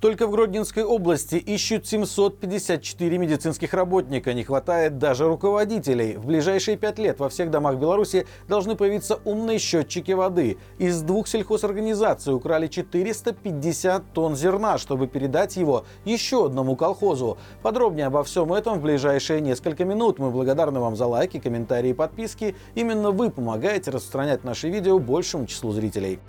Только в Гродненской области ищут 754 медицинских работника. Не хватает даже руководителей. В ближайшие пять лет во всех домах Беларуси должны появиться умные счетчики воды. Из двух сельхозорганизаций украли 450 тонн зерна, чтобы передать его еще одному колхозу. Подробнее обо всем этом в ближайшие несколько минут. Мы благодарны вам за лайки, комментарии и подписки. Именно вы помогаете распространять наши видео большему числу зрителей.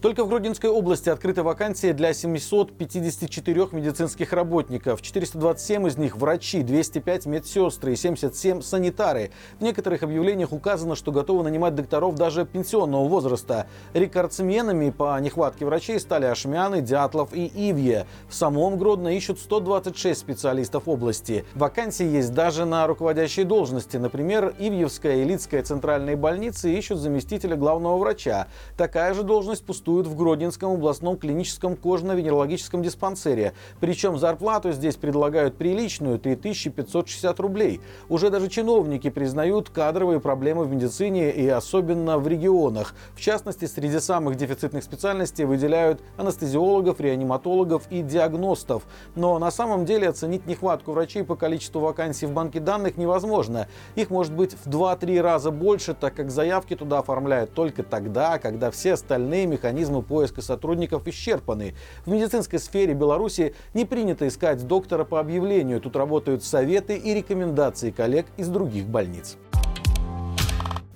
Только в Гродненской области открыта вакансия для 754 медицинских работников. 427 из них врачи, 205 медсестры и 77 санитары. В некоторых объявлениях указано, что готовы нанимать докторов даже пенсионного возраста. Рекордсменами по нехватке врачей стали Ашмяны, Дятлов и Ивье. В самом Гродно ищут 126 специалистов области. Вакансии есть даже на руководящие должности. Например, Ивьевская и Лицкая центральные больницы ищут заместителя главного врача. Такая же должность пустует пустуют в Гродненском областном клиническом кожно-венерологическом диспансере. Причем зарплату здесь предлагают приличную – 3560 рублей. Уже даже чиновники признают кадровые проблемы в медицине и особенно в регионах. В частности, среди самых дефицитных специальностей выделяют анестезиологов, реаниматологов и диагностов. Но на самом деле оценить нехватку врачей по количеству вакансий в банке данных невозможно. Их может быть в 2-3 раза больше, так как заявки туда оформляют только тогда, когда все остальные механизмы механизмы поиска сотрудников исчерпаны. В медицинской сфере Беларуси не принято искать доктора по объявлению. Тут работают советы и рекомендации коллег из других больниц.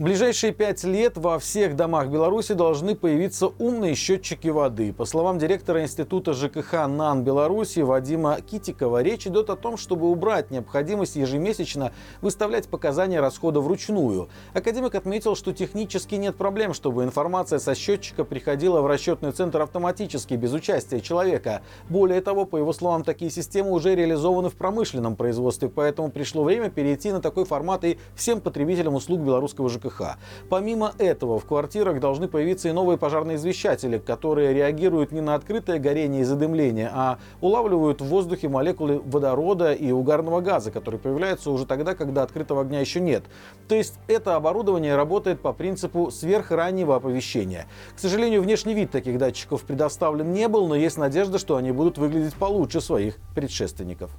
В ближайшие пять лет во всех домах Беларуси должны появиться умные счетчики воды. По словам директора Института ЖКХ НАН Беларуси Вадима Китикова, речь идет о том, чтобы убрать необходимость ежемесячно выставлять показания расхода вручную. Академик отметил, что технически нет проблем, чтобы информация со счетчика приходила в расчетный центр автоматически, без участия человека. Более того, по его словам, такие системы уже реализованы в промышленном производстве, поэтому пришло время перейти на такой формат и всем потребителям услуг белорусского ЖКХ. ЖКХ. Помимо этого, в квартирах должны появиться и новые пожарные извещатели, которые реагируют не на открытое горение и задымление, а улавливают в воздухе молекулы водорода и угарного газа, которые появляются уже тогда, когда открытого огня еще нет. То есть это оборудование работает по принципу сверхраннего оповещения. К сожалению, внешний вид таких датчиков предоставлен не был, но есть надежда, что они будут выглядеть получше своих предшественников.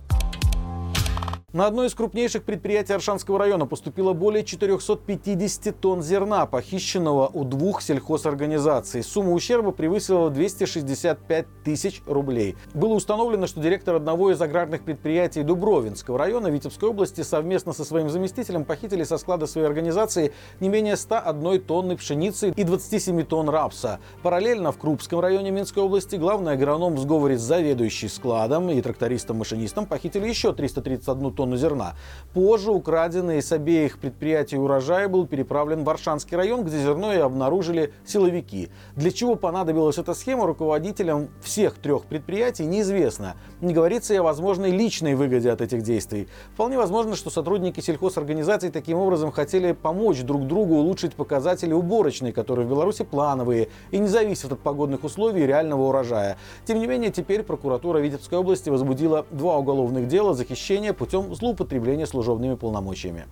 На одно из крупнейших предприятий Аршанского района поступило более 450 тонн зерна, похищенного у двух сельхозорганизаций. Сумма ущерба превысила 265 тысяч рублей. Было установлено, что директор одного из аграрных предприятий Дубровинского района Витебской области совместно со своим заместителем похитили со склада своей организации не менее 101 тонны пшеницы и 27 тонн рапса. Параллельно в Крупском районе Минской области главный агроном в сговоре с заведующей складом и трактористом-машинистом похитили еще 331 тонну тонну зерна. Позже украденный с обеих предприятий урожай был переправлен в Варшанский район, где зерно и обнаружили силовики. Для чего понадобилась эта схема руководителям всех трех предприятий неизвестно. Не говорится и о возможной личной выгоде от этих действий. Вполне возможно, что сотрудники сельхозорганизаций таким образом хотели помочь друг другу улучшить показатели уборочной, которые в Беларуси плановые и не зависят от погодных условий и реального урожая. Тем не менее, теперь прокуратура Витебской области возбудила два уголовных дела за хищение путем злоупотребления служебными полномочиями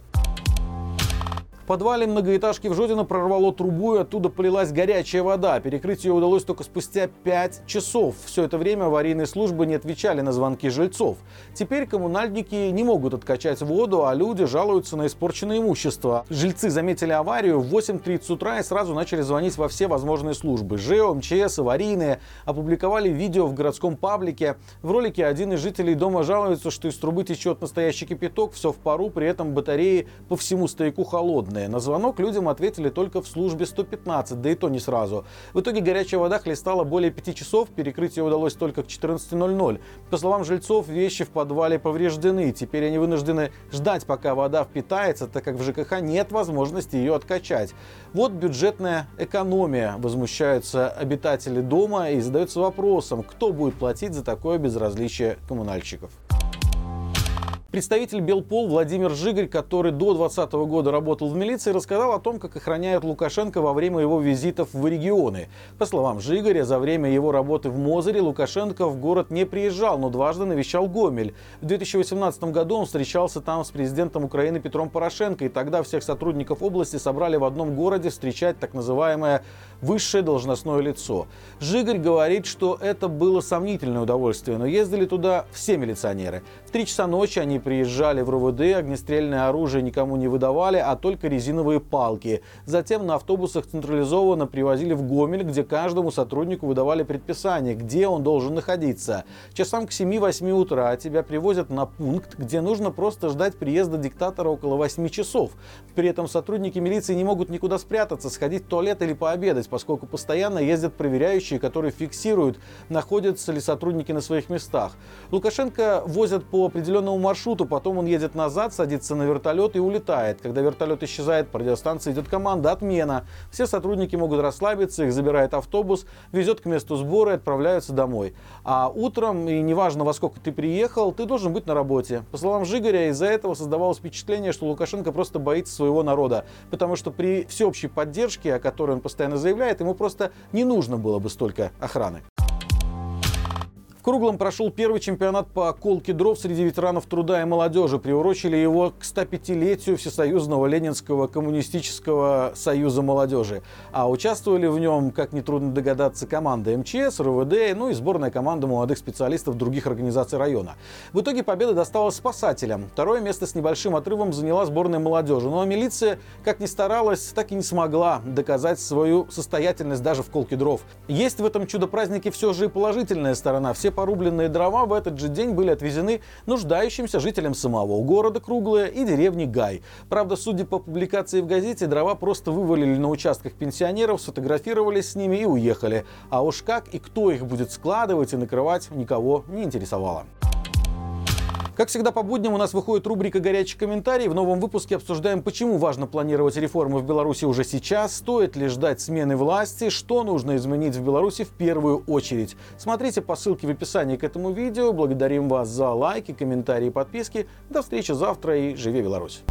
подвале многоэтажки в Жодино прорвало трубу и оттуда полилась горячая вода. Перекрыть ее удалось только спустя 5 часов. Все это время аварийные службы не отвечали на звонки жильцов. Теперь коммунальники не могут откачать воду, а люди жалуются на испорченное имущество. Жильцы заметили аварию в 8.30 утра и сразу начали звонить во все возможные службы. ЖЭО, МЧС, аварийные. Опубликовали видео в городском паблике. В ролике один из жителей дома жалуется, что из трубы течет настоящий кипяток, все в пару, при этом батареи по всему стояку холодные данные. На звонок людям ответили только в службе 115, да и то не сразу. В итоге горячая вода хлестала более 5 часов, перекрыть ее удалось только к 14.00. По словам жильцов, вещи в подвале повреждены. Теперь они вынуждены ждать, пока вода впитается, так как в ЖКХ нет возможности ее откачать. Вот бюджетная экономия, возмущаются обитатели дома и задаются вопросом, кто будет платить за такое безразличие коммунальщиков. Представитель Белпол Владимир Жигарь, который до 2020 года работал в милиции, рассказал о том, как охраняют Лукашенко во время его визитов в регионы. По словам Жигаря, за время его работы в Мозыре Лукашенко в город не приезжал, но дважды навещал Гомель. В 2018 году он встречался там с президентом Украины Петром Порошенко, и тогда всех сотрудников области собрали в одном городе встречать так называемое высшее должностное лицо. Жигарь говорит, что это было сомнительное удовольствие, но ездили туда все милиционеры. В три часа ночи они приезжали в РУВД, огнестрельное оружие никому не выдавали, а только резиновые палки. Затем на автобусах централизованно привозили в Гомель, где каждому сотруднику выдавали предписание, где он должен находиться. Часам к 7-8 утра тебя привозят на пункт, где нужно просто ждать приезда диктатора около 8 часов. При этом сотрудники милиции не могут никуда спрятаться, сходить в туалет или пообедать, поскольку постоянно ездят проверяющие, которые фиксируют, находятся ли сотрудники на своих местах. Лукашенко возят по определенному маршруту маршруту, потом он едет назад, садится на вертолет и улетает. Когда вертолет исчезает, по радиостанции идет команда «Отмена». Все сотрудники могут расслабиться, их забирает автобус, везет к месту сбора и отправляются домой. А утром, и неважно во сколько ты приехал, ты должен быть на работе. По словам Жигаря, из-за этого создавалось впечатление, что Лукашенко просто боится своего народа, потому что при всеобщей поддержке, о которой он постоянно заявляет, ему просто не нужно было бы столько охраны. В Круглом прошел первый чемпионат по колке дров среди ветеранов труда и молодежи. Приурочили его к 105-летию Всесоюзного Ленинского коммунистического союза молодежи. А участвовали в нем, как нетрудно догадаться, команда МЧС, РВД, ну и сборная команда молодых специалистов других организаций района. В итоге победа досталась спасателям. Второе место с небольшим отрывом заняла сборная молодежи. Но милиция, как ни старалась, так и не смогла доказать свою состоятельность даже в колке дров. Есть в этом чудо-празднике все же и положительная сторона. Порубленные дрова в этот же день были отвезены нуждающимся жителям самого города Круглое и деревни Гай. Правда, судя по публикации в газете, дрова просто вывалили на участках пенсионеров, сфотографировались с ними и уехали. А уж как и кто их будет складывать и накрывать, никого не интересовало. Как всегда по будням у нас выходит рубрика «Горячий комментарий». В новом выпуске обсуждаем, почему важно планировать реформы в Беларуси уже сейчас, стоит ли ждать смены власти, что нужно изменить в Беларуси в первую очередь. Смотрите по ссылке в описании к этому видео. Благодарим вас за лайки, комментарии и подписки. До встречи завтра и живи Беларусь!